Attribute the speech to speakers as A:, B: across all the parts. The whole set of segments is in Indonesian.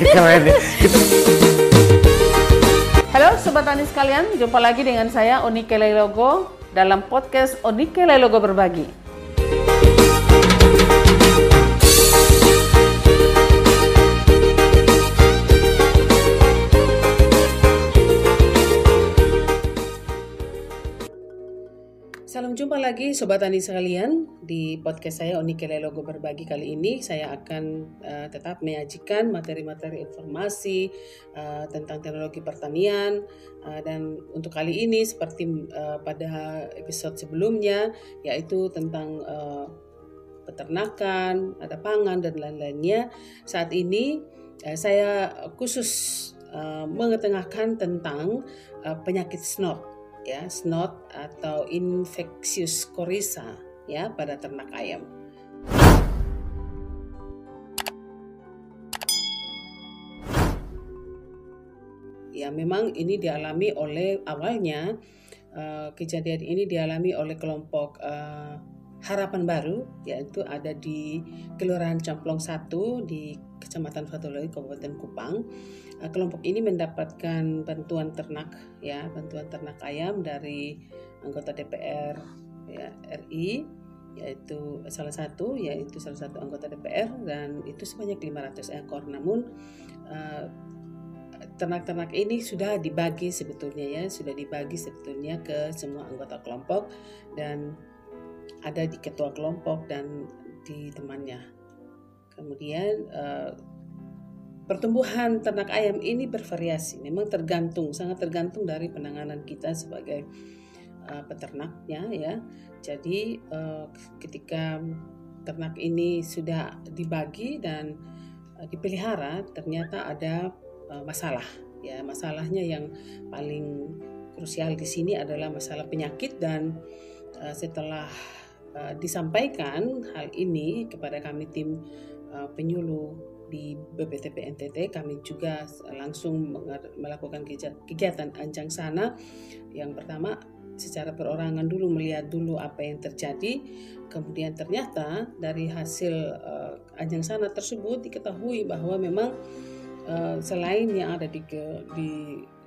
A: Keren ya.
B: Halo Sobat Tani sekalian, jumpa lagi dengan saya Onike Logo dalam podcast Onike Logo Berbagi. Salam jumpa lagi Sobat Tani sekalian di podcast saya Onike Logo Berbagi kali ini saya akan uh, tetap menyajikan materi-materi informasi uh, tentang teknologi pertanian uh, dan untuk kali ini seperti uh, pada episode sebelumnya yaitu tentang uh, peternakan, ada pangan dan lain-lainnya. Saat ini uh, saya khusus uh, mengetengahkan tentang uh, penyakit snot ya snot atau infectious coryza ya pada ternak ayam. Ya memang ini dialami oleh awalnya uh, kejadian ini dialami oleh kelompok uh, harapan baru yaitu ada di Kelurahan Camplong 1 di Kecamatan Fatuloi Kabupaten Kupang. Eh, kelompok ini mendapatkan bantuan ternak ya bantuan ternak ayam dari anggota DPR ya, RI yaitu salah satu yaitu salah satu anggota DPR dan itu sebanyak 500 ekor. Namun eh, ternak-ternak ini sudah dibagi sebetulnya ya sudah dibagi sebetulnya ke semua anggota kelompok dan ada di ketua kelompok dan di temannya kemudian uh, Pertumbuhan ternak ayam ini bervariasi, memang tergantung, sangat tergantung dari penanganan kita sebagai uh, peternaknya ya. Jadi uh, ketika ternak ini sudah dibagi dan dipelihara, ternyata ada masalah. Ya, masalahnya yang paling krusial di sini adalah masalah penyakit dan setelah uh, disampaikan hal ini kepada kami tim uh, penyuluh di BPTP NTT kami juga langsung melakukan kegiatan ancang sana. Yang pertama secara perorangan dulu melihat dulu apa yang terjadi, kemudian ternyata dari hasil uh, anjang sana tersebut diketahui bahwa memang uh, selain yang ada di di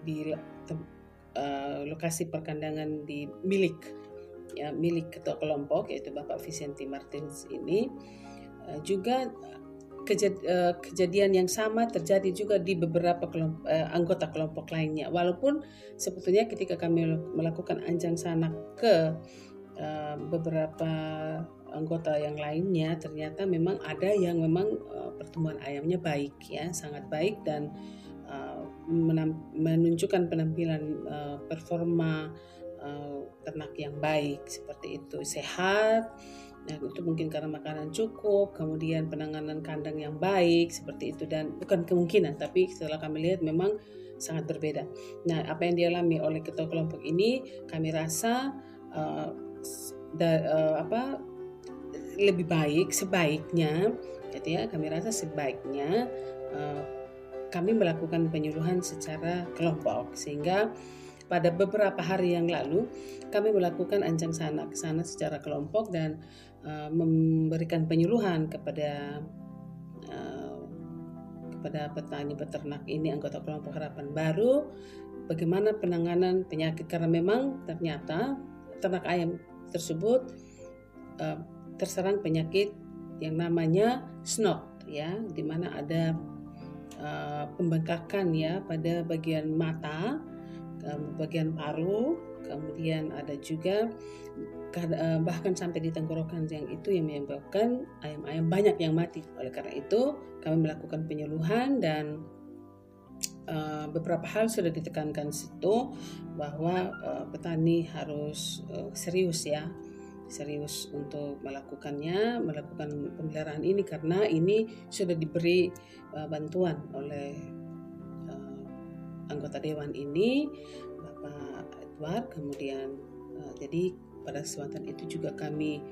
B: di uh, lokasi perkandangan di milik ya milik ketua kelompok yaitu Bapak Vicente Martins ini uh, juga Eh, kejadian yang sama terjadi juga di beberapa kelompok, eh, anggota kelompok lainnya. Walaupun sebetulnya ketika kami melakukan anjang sana ke eh, beberapa anggota yang lainnya, ternyata memang ada yang memang eh, pertumbuhan ayamnya baik ya, sangat baik dan eh, menunjukkan penampilan eh, performa eh, ternak yang baik seperti itu, sehat Nah, itu mungkin karena makanan cukup, kemudian penanganan kandang yang baik seperti itu dan bukan kemungkinan, tapi setelah kami lihat memang sangat berbeda. Nah, apa yang dialami oleh ketua kelompok ini, kami rasa uh, da, uh, apa lebih baik sebaiknya, gitu ya. Kami rasa sebaiknya uh, kami melakukan penyuluhan secara kelompok sehingga pada beberapa hari yang lalu kami melakukan ancang sana ke sana secara kelompok dan Uh, memberikan penyuluhan kepada uh, kepada petani peternak ini anggota kelompok harapan baru bagaimana penanganan penyakit. Karena memang ternyata ternak ayam tersebut uh, terserang penyakit yang namanya snot ya di mana ada uh, pembengkakan ya pada bagian mata bagian paru kemudian ada juga Eh, bahkan sampai di tenggorokan yang itu yang menyebabkan ayam-ayam banyak yang mati. Oleh karena itu, kami melakukan penyuluhan dan uh, beberapa hal sudah ditekankan situ bahwa uh, petani harus uh, serius ya, serius untuk melakukannya, melakukan pemeliharaan ini karena ini sudah diberi uh, bantuan oleh anggota dewan ini, Bapak Edward, kemudian uh, jadi pada kesempatan itu juga kami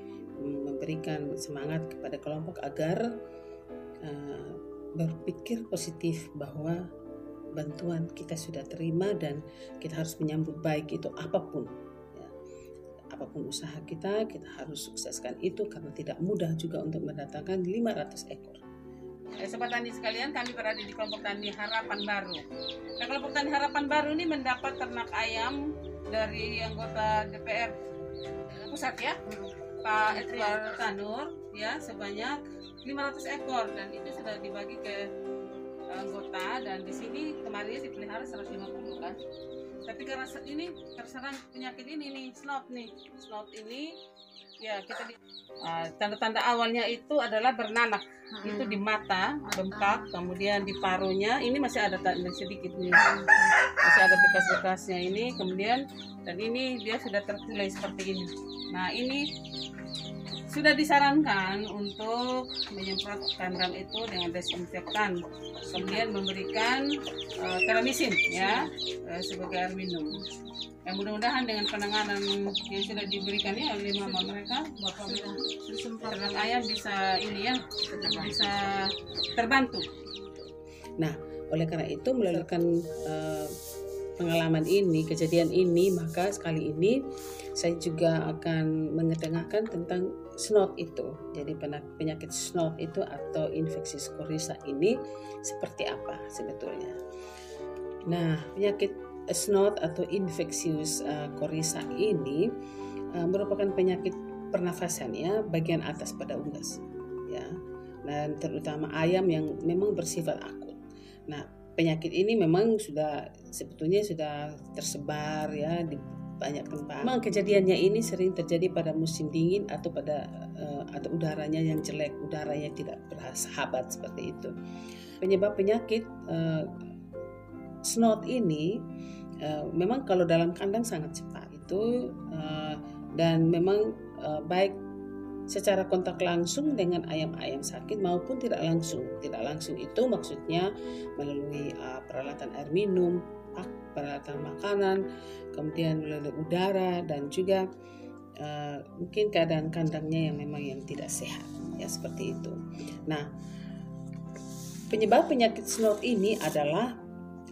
B: memberikan semangat kepada kelompok agar uh, berpikir positif bahwa bantuan kita sudah terima dan kita harus menyambut baik itu apa pun ya. apa pun usaha kita kita harus sukseskan itu karena tidak mudah juga untuk mendatangkan 500 ekor Eh, Sobat Tani sekalian, kami berada di kelompok tani Harapan Baru. Nah, kelompok tani Harapan Baru ini mendapat ternak ayam dari anggota DPR pusat ya, Pak Edward Tanur, ya sebanyak 500 ekor dan itu sudah dibagi ke anggota dan di sini kemarin dipelihara 150 kan. Tapi karena ini terserang penyakit ini nih, snot nih, snot ini ya kita di uh, tanda-tanda awalnya itu adalah bernanah hmm. itu di mata bengkak kemudian di parunya. Ini masih ada tanda sedikit nih. Masih ada bekas-bekasnya ini kemudian dan ini dia sudah terkulai seperti ini. Nah ini sudah disarankan untuk menyemprot kandang itu dengan desinfektan. Kemudian memberikan uh, teramisin ya uh, sebagai air minum. Yang mudah-mudahan dengan penanganan yang sudah diberikan ya oleh mama mereka bapak ternak ayam bisa ini ya bisa terbantu. Nah oleh karena itu melalui uh, pengalaman ini kejadian ini maka sekali ini saya juga akan mengetengahkan tentang snot itu jadi penyakit snot itu atau infeksi skorisa ini seperti apa sebetulnya nah penyakit snot atau infeksius uh, ini uh, merupakan penyakit pernafasan ya bagian atas pada unggas ya dan terutama ayam yang memang bersifat akut. Nah penyakit ini memang sudah sebetulnya sudah tersebar ya di banyak tempat. Memang kejadiannya ini sering terjadi pada musim dingin atau pada uh, atau udaranya yang jelek, udaranya tidak bersahabat seperti itu. Penyebab penyakit uh, snot ini uh, memang kalau dalam kandang sangat cepat itu uh, dan memang uh, baik secara kontak langsung dengan ayam-ayam sakit maupun tidak langsung. Tidak langsung itu maksudnya melalui uh, peralatan air minum, peralatan makanan, kemudian melalui udara dan juga uh, mungkin keadaan kandangnya yang memang yang tidak sehat ya seperti itu. Nah, penyebab penyakit snot ini adalah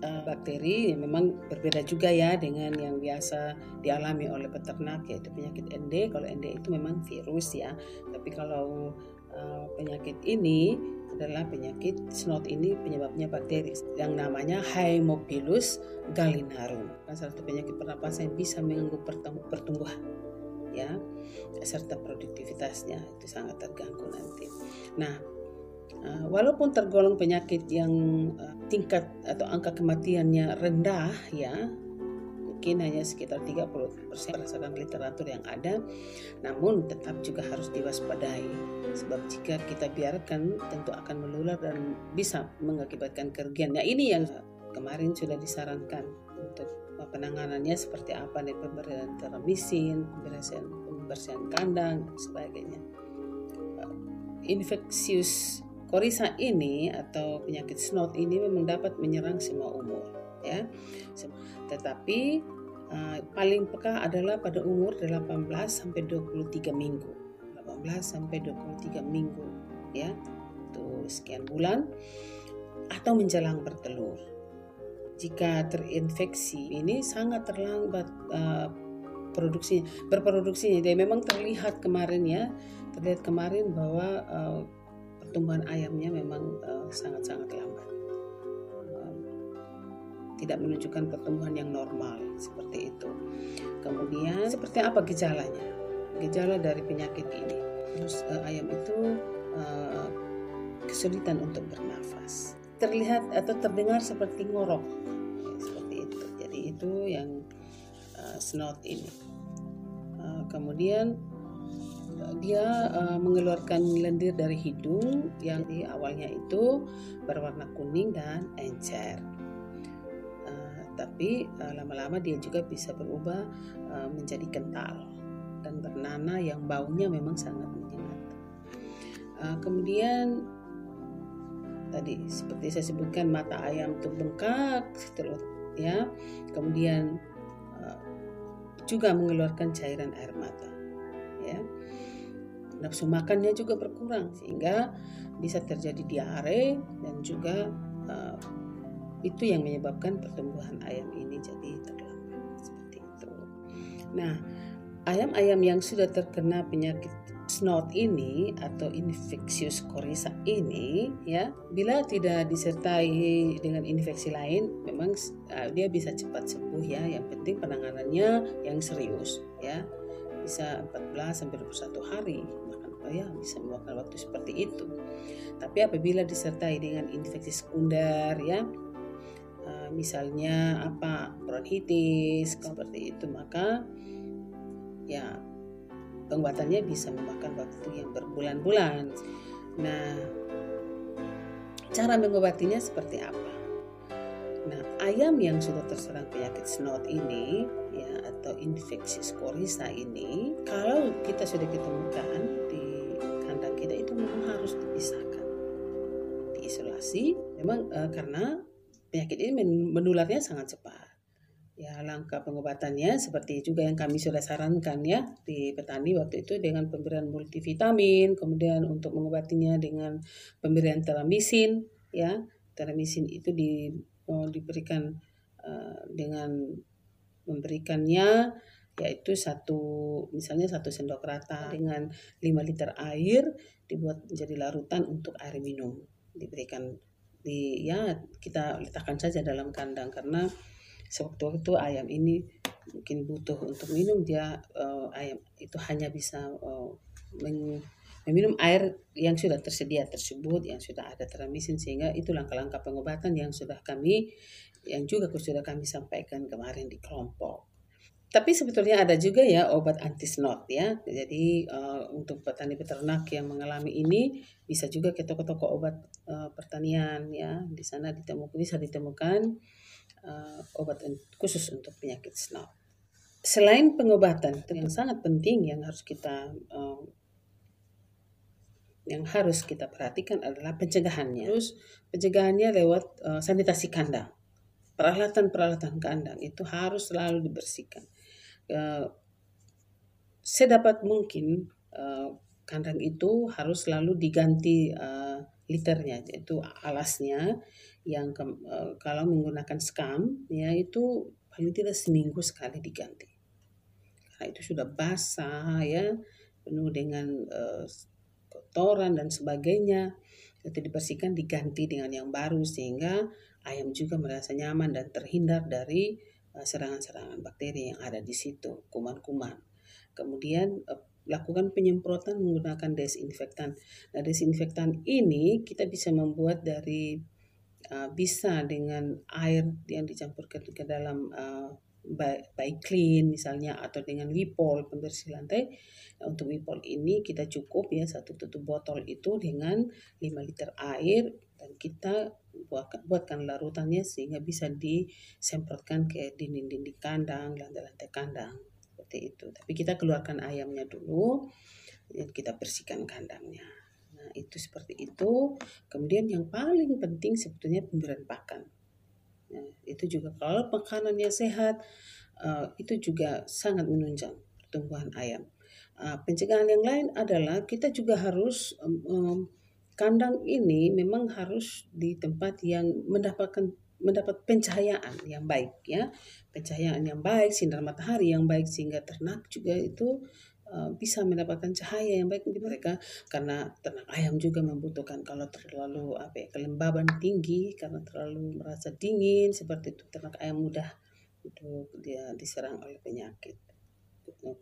B: uh, bakteri yang memang berbeda juga ya dengan yang biasa dialami oleh peternak yaitu penyakit ND. Kalau ND itu memang virus ya, tapi kalau uh, penyakit ini adalah penyakit snot ini penyebabnya bakteri yang namanya Haemophilus gallinarum. Salah satu penyakit pernapasan yang bisa mengganggu pertumbuhan ya serta produktivitasnya itu sangat terganggu nanti. Nah, Uh, walaupun tergolong penyakit yang uh, tingkat atau angka kematiannya rendah ya mungkin hanya sekitar 30% berdasarkan literatur yang ada. Namun tetap juga harus diwaspadai. Sebab jika kita biarkan tentu akan menular dan bisa mengakibatkan kerugian. Nah ini yang kemarin sudah disarankan untuk penanganannya seperti apa nih pemberian teramisin pembersihan, pembersihan kandang dan sebagainya. Uh, infeksius Korisa ini atau penyakit snot ini memang dapat menyerang semua umur ya. Tetapi uh, paling peka adalah pada umur 18 sampai 23 minggu. 18 sampai 23 minggu ya. Itu sekian bulan atau menjelang bertelur. Jika terinfeksi ini sangat terlambat uh, produksinya berproduksinya. Jadi memang terlihat kemarin ya, terlihat kemarin bahwa uh, pertumbuhan ayamnya memang eh, sangat-sangat uh, lambat. Tidak menunjukkan pertumbuhan yang normal seperti itu. Kemudian seperti apa gejalanya? Gejala dari penyakit ini. Terus uh, ayam itu uh, kesulitan untuk bernafas. Terlihat atau terdengar seperti ngorok. seperti itu. Jadi itu yang uh, snot ini. Uh, kemudian dia uh, mengeluarkan lendir dari hidung yang di awalnya itu berwarna kuning dan encer. Tapi uh, lama-lama dia juga bisa berubah uh, menjadi kental dan bernanah yang baunya memang sangat menyengat. Uh, kemudian tadi seperti saya sebutkan mata ayam itu bengkak terus ya. Kemudian juga mengeluarkan cairan air mata ya nafsu makannya juga berkurang sehingga bisa terjadi diare dan juga uh, itu yang menyebabkan pertumbuhan ayam ini jadi terlambat seperti itu. Nah, ayam-ayam yang sudah terkena penyakit snot ini atau infectious coryza ini ya bila tidak disertai dengan infeksi lain memang uh, dia bisa cepat sembuh ya. Yang penting penanganannya yang serius ya. Bisa 14 sampai 21 hari bahkan ya bisa memakan waktu seperti itu. Tapi apabila disertai dengan infeksi sekunder ya misalnya apa bronkitis seperti itu maka ya penguatannya bisa memakan waktu yang berbulan-bulan. Nah, cara mengobatinya seperti apa? Nah, ayam yang sudah terserang penyakit snot ini, ya atau infeksi coryza ini, kalau kita sudah ketemukan di kandang kita itu memang harus dipisahkan, diisolasi. Memang uh, karena penyakit ini menularnya sangat cepat. Ya langkah pengobatannya seperti juga yang kami sudah sarankan ya di petani waktu itu dengan pemberian multivitamin kemudian untuk mengobatinya dengan pemberian teramisin ya. Teramisin itu di oh, diberikan uh, dengan memberikannya yaitu satu misalnya satu sendok rata dengan 5 liter air dibuat menjadi larutan untuk air minum. Diberikan di ya kita letakkan saja dalam kandang karena sewaktu-waktu ayam ini mungkin butuh untuk minum dia uh, ayam itu hanya bisa uh, meminum air yang sudah tersedia tersebut yang sudah ada teramisin sehingga itu langkah-langkah pengobatan yang sudah kami yang juga sudah kami sampaikan kemarin di kelompok. Tapi sebetulnya ada juga ya obat anti snot ya. Jadi uh, untuk petani peternak yang mengalami ini bisa juga ke toko-toko obat uh, pertanian ya. Di sana ditemukan bisa ditemukan uh, obat khusus untuk penyakit snot. Selain pengobatan yang sangat penting yang harus kita uh, yang harus kita perhatikan adalah pencegahannya. Terus pencegahannya lewat uh, sanitasi kandang. Peralatan-peralatan kandang itu harus selalu dibersihkan. Uh, sedapat mungkin uh, kandang itu harus selalu diganti uh, liternya, yaitu alasnya yang ke, uh, kalau menggunakan skam ya itu paling tidak seminggu sekali diganti. Karena itu sudah basah ya penuh dengan uh, kotoran dan sebagainya itu dibersihkan diganti dengan yang baru sehingga ayam juga merasa nyaman dan terhindar dari serangan-serangan bakteri yang ada di situ kuman-kuman kemudian lakukan penyemprotan menggunakan desinfektan. Nah, desinfektan ini kita bisa membuat dari uh, bisa dengan air yang dicampurkan ke dalam uh, baik clean misalnya atau dengan Wipol pembersih lantai nah, untuk Wipol ini kita cukup ya satu tutup botol itu dengan 5 liter air dan kita buatkan, larutannya sehingga bisa disemprotkan ke dinding-dinding kandang lantai-lantai kandang seperti itu tapi kita keluarkan ayamnya dulu dan kita bersihkan kandangnya Nah, itu seperti itu. Kemudian yang paling penting sebetulnya pemberian pakan. Nah, itu juga kalau makanannya sehat, uh, itu juga sangat menunjang pertumbuhan ayam. Uh, pencegahan yang lain adalah kita juga harus um, kandang ini memang harus di tempat yang mendapatkan mendapat pencahayaan yang baik ya. Pencahayaan yang baik sinar matahari yang baik sehingga ternak juga itu Eh, bisa mendapatkan cahaya yang baik untuk mereka. Karena ternak ayam juga membutuhkan kalau terlalu apa ya kelembaban tinggi karena terlalu merasa dingin seperti itu ternak ayam mudah untuk dia diserang oleh penyakit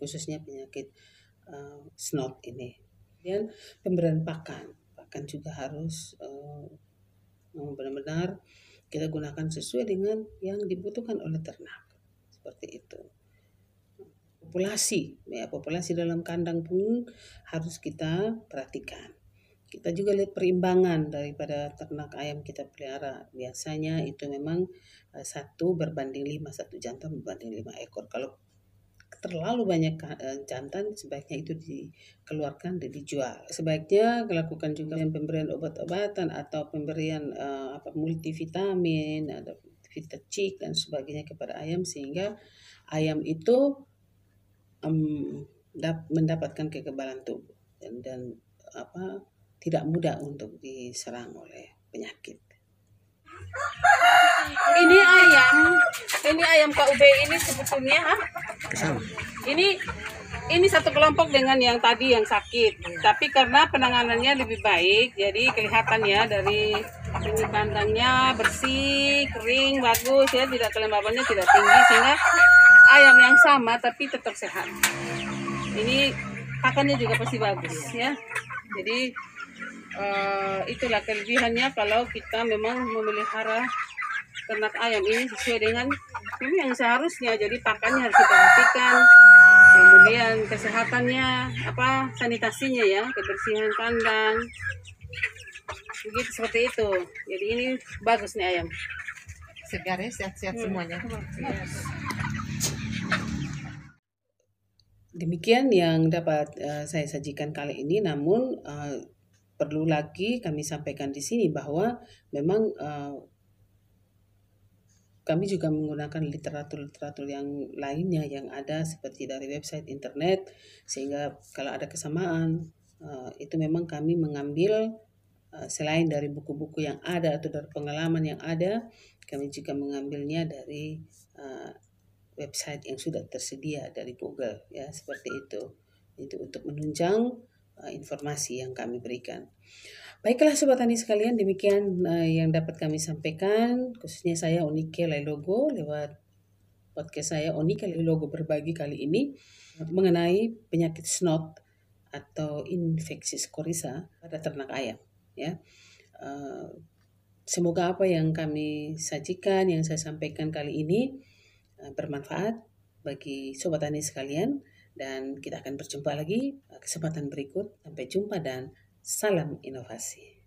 B: khususnya penyakit uh, snot ini. Kemudian pemberian pakan pakan juga harus uh, benar-benar kita gunakan sesuai dengan yang dibutuhkan oleh ternak. Seperti itu. Populasi ya populasi dalam kandang pun harus kita perhatikan. Kita juga lihat perimbangan daripada ternak ayam kita pelihara. Biasanya itu memang uh, satu berbanding lima satu jantan berbanding lima ekor. Kalau terlalu banyak uh, jantan sebaiknya itu dikeluarkan dan dijual sebaiknya lakukan juga pemberian obat-obatan atau pemberian uh, apa multivitamin ada vitamin dan sebagainya kepada ayam sehingga ayam itu um, mendapatkan kekebalan tubuh dan, dan apa tidak mudah untuk diserang oleh penyakit.
A: Ini ayam, ini ayam KUB ini sebetulnya, Ini
B: ini satu kelompok dengan yang tadi yang sakit. Tapi karena penanganannya lebih baik, jadi kelihatan ya dari ini kandangnya bersih, kering, bagus ya, tidak kelembabannya tidak tinggi sehingga ayam yang sama tapi tetap sehat. Ini pakannya juga pasti bagus ya. Jadi uh, itulah kelebihannya kalau kita memang memelihara ternak ayam ini sesuai dengan ini yang seharusnya. Jadi pakannya harus diperhatikan. Kemudian kesehatannya apa sanitasinya ya kebersihan kandang begitu seperti itu. Jadi ini bagus nih ayam.
A: Segar ya sehat-sehat hmm. semuanya.
B: Demikian yang dapat uh, saya sajikan kali ini. Namun uh, perlu lagi kami sampaikan di sini bahwa memang uh, kami juga menggunakan literatur-literatur yang lainnya yang ada seperti dari website internet sehingga kalau ada kesamaan uh, itu memang kami mengambil uh, selain dari buku-buku yang ada atau dari pengalaman yang ada kami juga mengambilnya dari uh, website yang sudah tersedia dari Google ya seperti itu itu untuk menunjang informasi yang kami berikan. Baiklah Sobat Tani sekalian, demikian uh, yang dapat kami sampaikan, khususnya saya Onike Logo lewat podcast saya Onike Logo berbagi kali ini mengenai penyakit snot atau infeksi korisa pada ternak ayam. Ya, uh, semoga apa yang kami sajikan, yang saya sampaikan kali ini uh, bermanfaat bagi Sobat Tani sekalian dan kita akan berjumpa lagi kesempatan berikut. Sampai jumpa dan Salam inovasi.